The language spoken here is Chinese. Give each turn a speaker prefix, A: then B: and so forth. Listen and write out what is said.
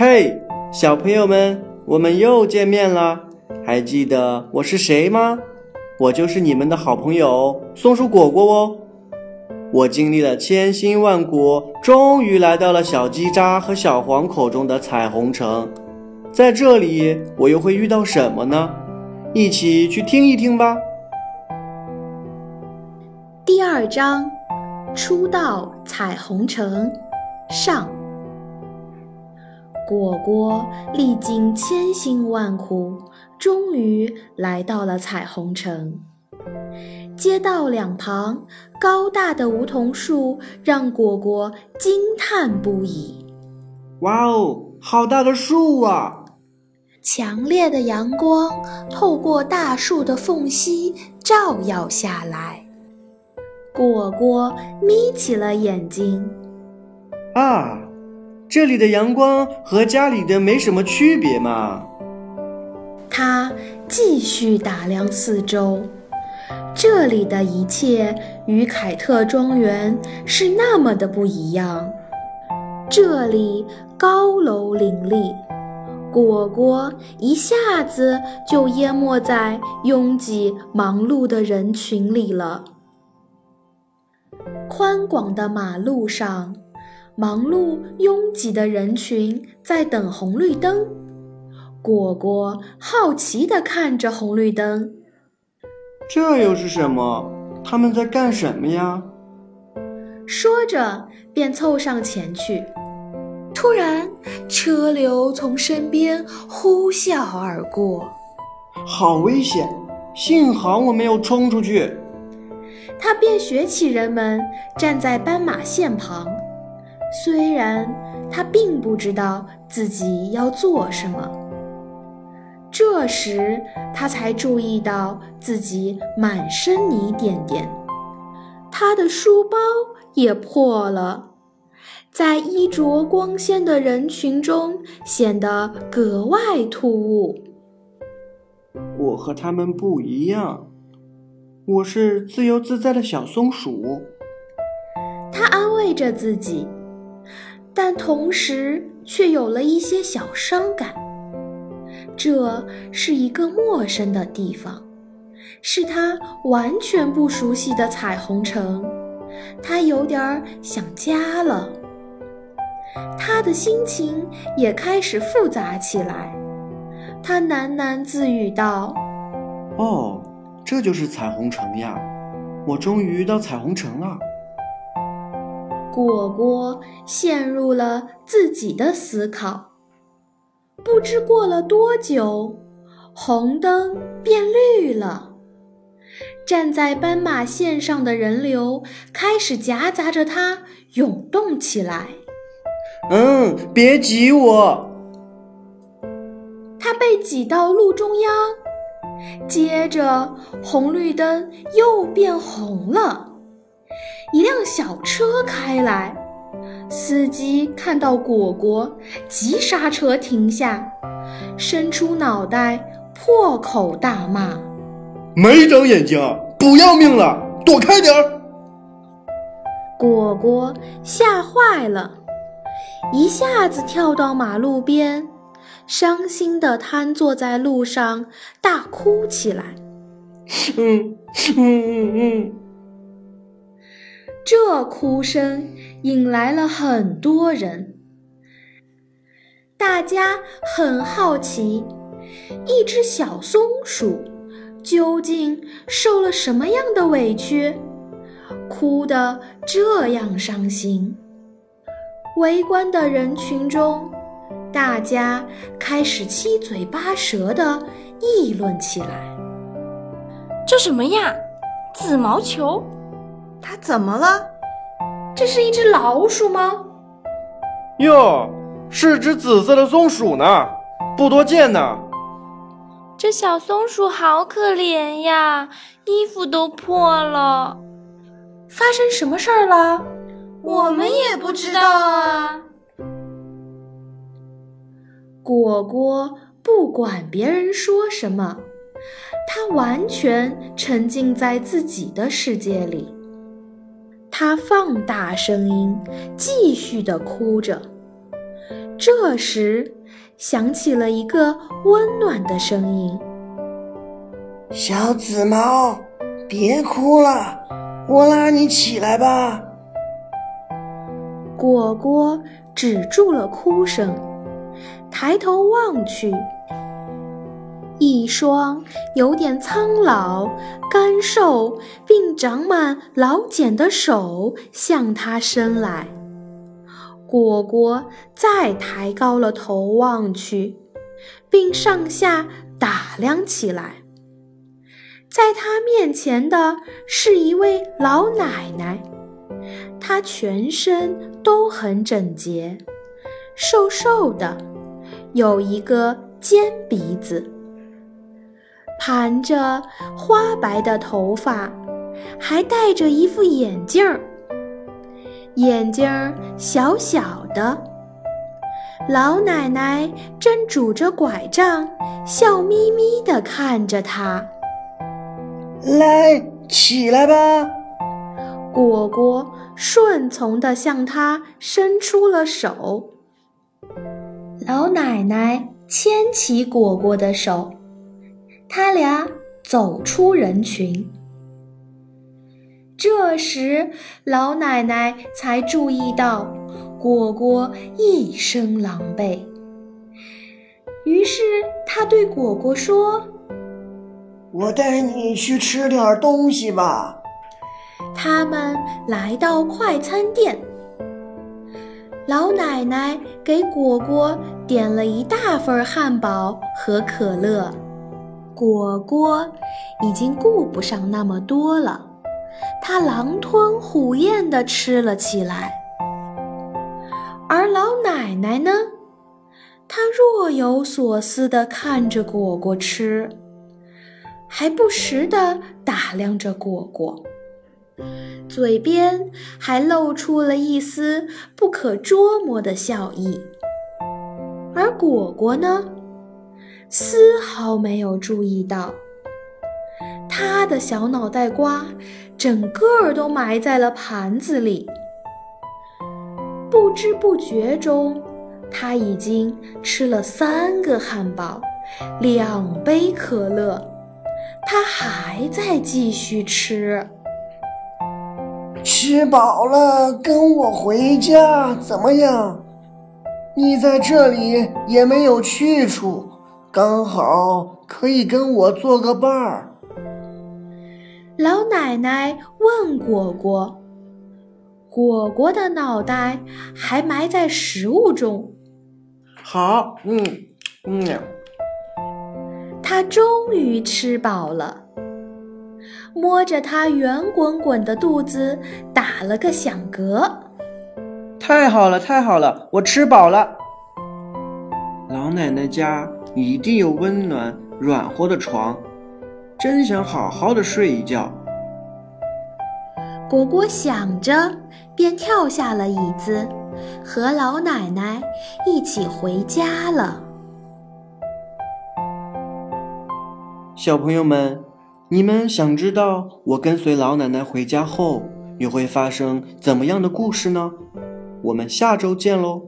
A: 嘿，小朋友们，我们又见面了，还记得我是谁吗？我就是你们的好朋友松鼠果果哦。我经历了千辛万苦，终于来到了小鸡渣和小黄口中的彩虹城。在这里，我又会遇到什么呢？一起去听一听吧。
B: 第二章，初到彩虹城上。果果历经千辛万苦，终于来到了彩虹城。街道两旁高大的梧桐树让果果惊叹不已。
A: 哇哦，好大的树啊！
B: 强烈的阳光透过大树的缝隙照耀下来，果果眯起了眼睛。
A: 啊！这里的阳光和家里的没什么区别嘛。
B: 他继续打量四周，这里的一切与凯特庄园是那么的不一样。这里高楼林立，果果一下子就淹没在拥挤忙碌的人群里了。宽广的马路上。忙碌拥挤的人群在等红绿灯，果果好奇地看着红绿灯。
A: 这又是什么？他们在干什么呀？
B: 说着便凑上前去。突然，车流从身边呼啸而过，
A: 好危险！幸好我没有冲出去。
B: 他便学起人们站在斑马线旁。虽然他并不知道自己要做什么，这时他才注意到自己满身泥点点，他的书包也破了，在衣着光鲜的人群中显得格外突兀。
A: 我和他们不一样，我是自由自在的小松鼠。
B: 他安慰着自己。但同时却有了一些小伤感。这是一个陌生的地方，是他完全不熟悉的彩虹城，他有点想家了。他的心情也开始复杂起来，他喃喃自语道：“
A: 哦，这就是彩虹城呀！我终于到彩虹城了。”
B: 果果陷入了自己的思考。不知过了多久，红灯变绿了，站在斑马线上的人流开始夹杂着它涌动起来。
A: 嗯，别挤我！
B: 他被挤到路中央，接着红绿灯又变红了。一辆小车开来，司机看到果果，急刹车停下，伸出脑袋，破口大骂：“
A: 没长眼睛，不要命了，躲开点儿！”
B: 果果吓坏了，一下子跳到马路边，伤心地瘫坐在路上，大哭起来。嗯嗯嗯嗯。这哭声引来了很多人，大家很好奇，一只小松鼠究竟受了什么样的委屈，哭得这样伤心。围观的人群中，大家开始七嘴八舌地议论起来：“
C: 这什么呀？紫毛球？”
D: 它怎么了？
B: 这是一只老鼠吗？
A: 哟，是只紫色的松鼠呢，不多见呢。
C: 这小松鼠好可怜呀，衣服都破了。
B: 发生什么事儿了？
C: 我们也不知道啊。
B: 果果不管别人说什么，他完全沉浸在自己的世界里。他放大声音，继续的哭着。这时，响起了一个温暖的声音：“
A: 小紫猫，别哭了，我拉你起来吧。”
B: 果果止住了哭声，抬头望去，一双有点苍老、干瘦并长满老茧的手向他伸来。果果再抬高了头望去，并上下打量起来。在他面前的是一位老奶奶，她全身都很整洁，瘦瘦的，有一个尖鼻子，盘着花白的头发，还戴着一副眼镜儿。眼睛小小的，老奶奶正拄着拐杖，笑眯眯地看着他。
A: 来，起来吧！
B: 果果顺从地向他伸出了手。老奶奶牵起果果的手，他俩走出人群。这时，老奶奶才注意到果果一身狼狈，于是她对果果说：“
A: 我带你去吃点东西吧。”
B: 他们来到快餐店，老奶奶给果果点了一大份汉堡和可乐，果果已经顾不上那么多了。他狼吞虎咽地吃了起来，而老奶奶呢？她若有所思地看着果果吃，还不时地打量着果果，嘴边还露出了一丝不可捉摸的笑意。而果果呢，丝毫没有注意到，他的小脑袋瓜。整个儿都埋在了盘子里，不知不觉中，他已经吃了三个汉堡，两杯可乐，他还在继续吃。
A: 吃饱了，跟我回家怎么样？你在这里也没有去处，刚好可以跟我做个伴儿。
B: 老奶奶问果果：“果果的脑袋还埋在食物中。”“
A: 好，嗯嗯。”
B: 他终于吃饱了，摸着他圆滚滚的肚子打了个响嗝。
A: “太好了，太好了，我吃饱了。”老奶奶家一定有温暖软和的床。真想好好的睡一觉。
B: 果果想着，便跳下了椅子，和老奶奶一起回家了。
A: 小朋友们，你们想知道我跟随老奶奶回家后又会发生怎么样的故事呢？我们下周见喽！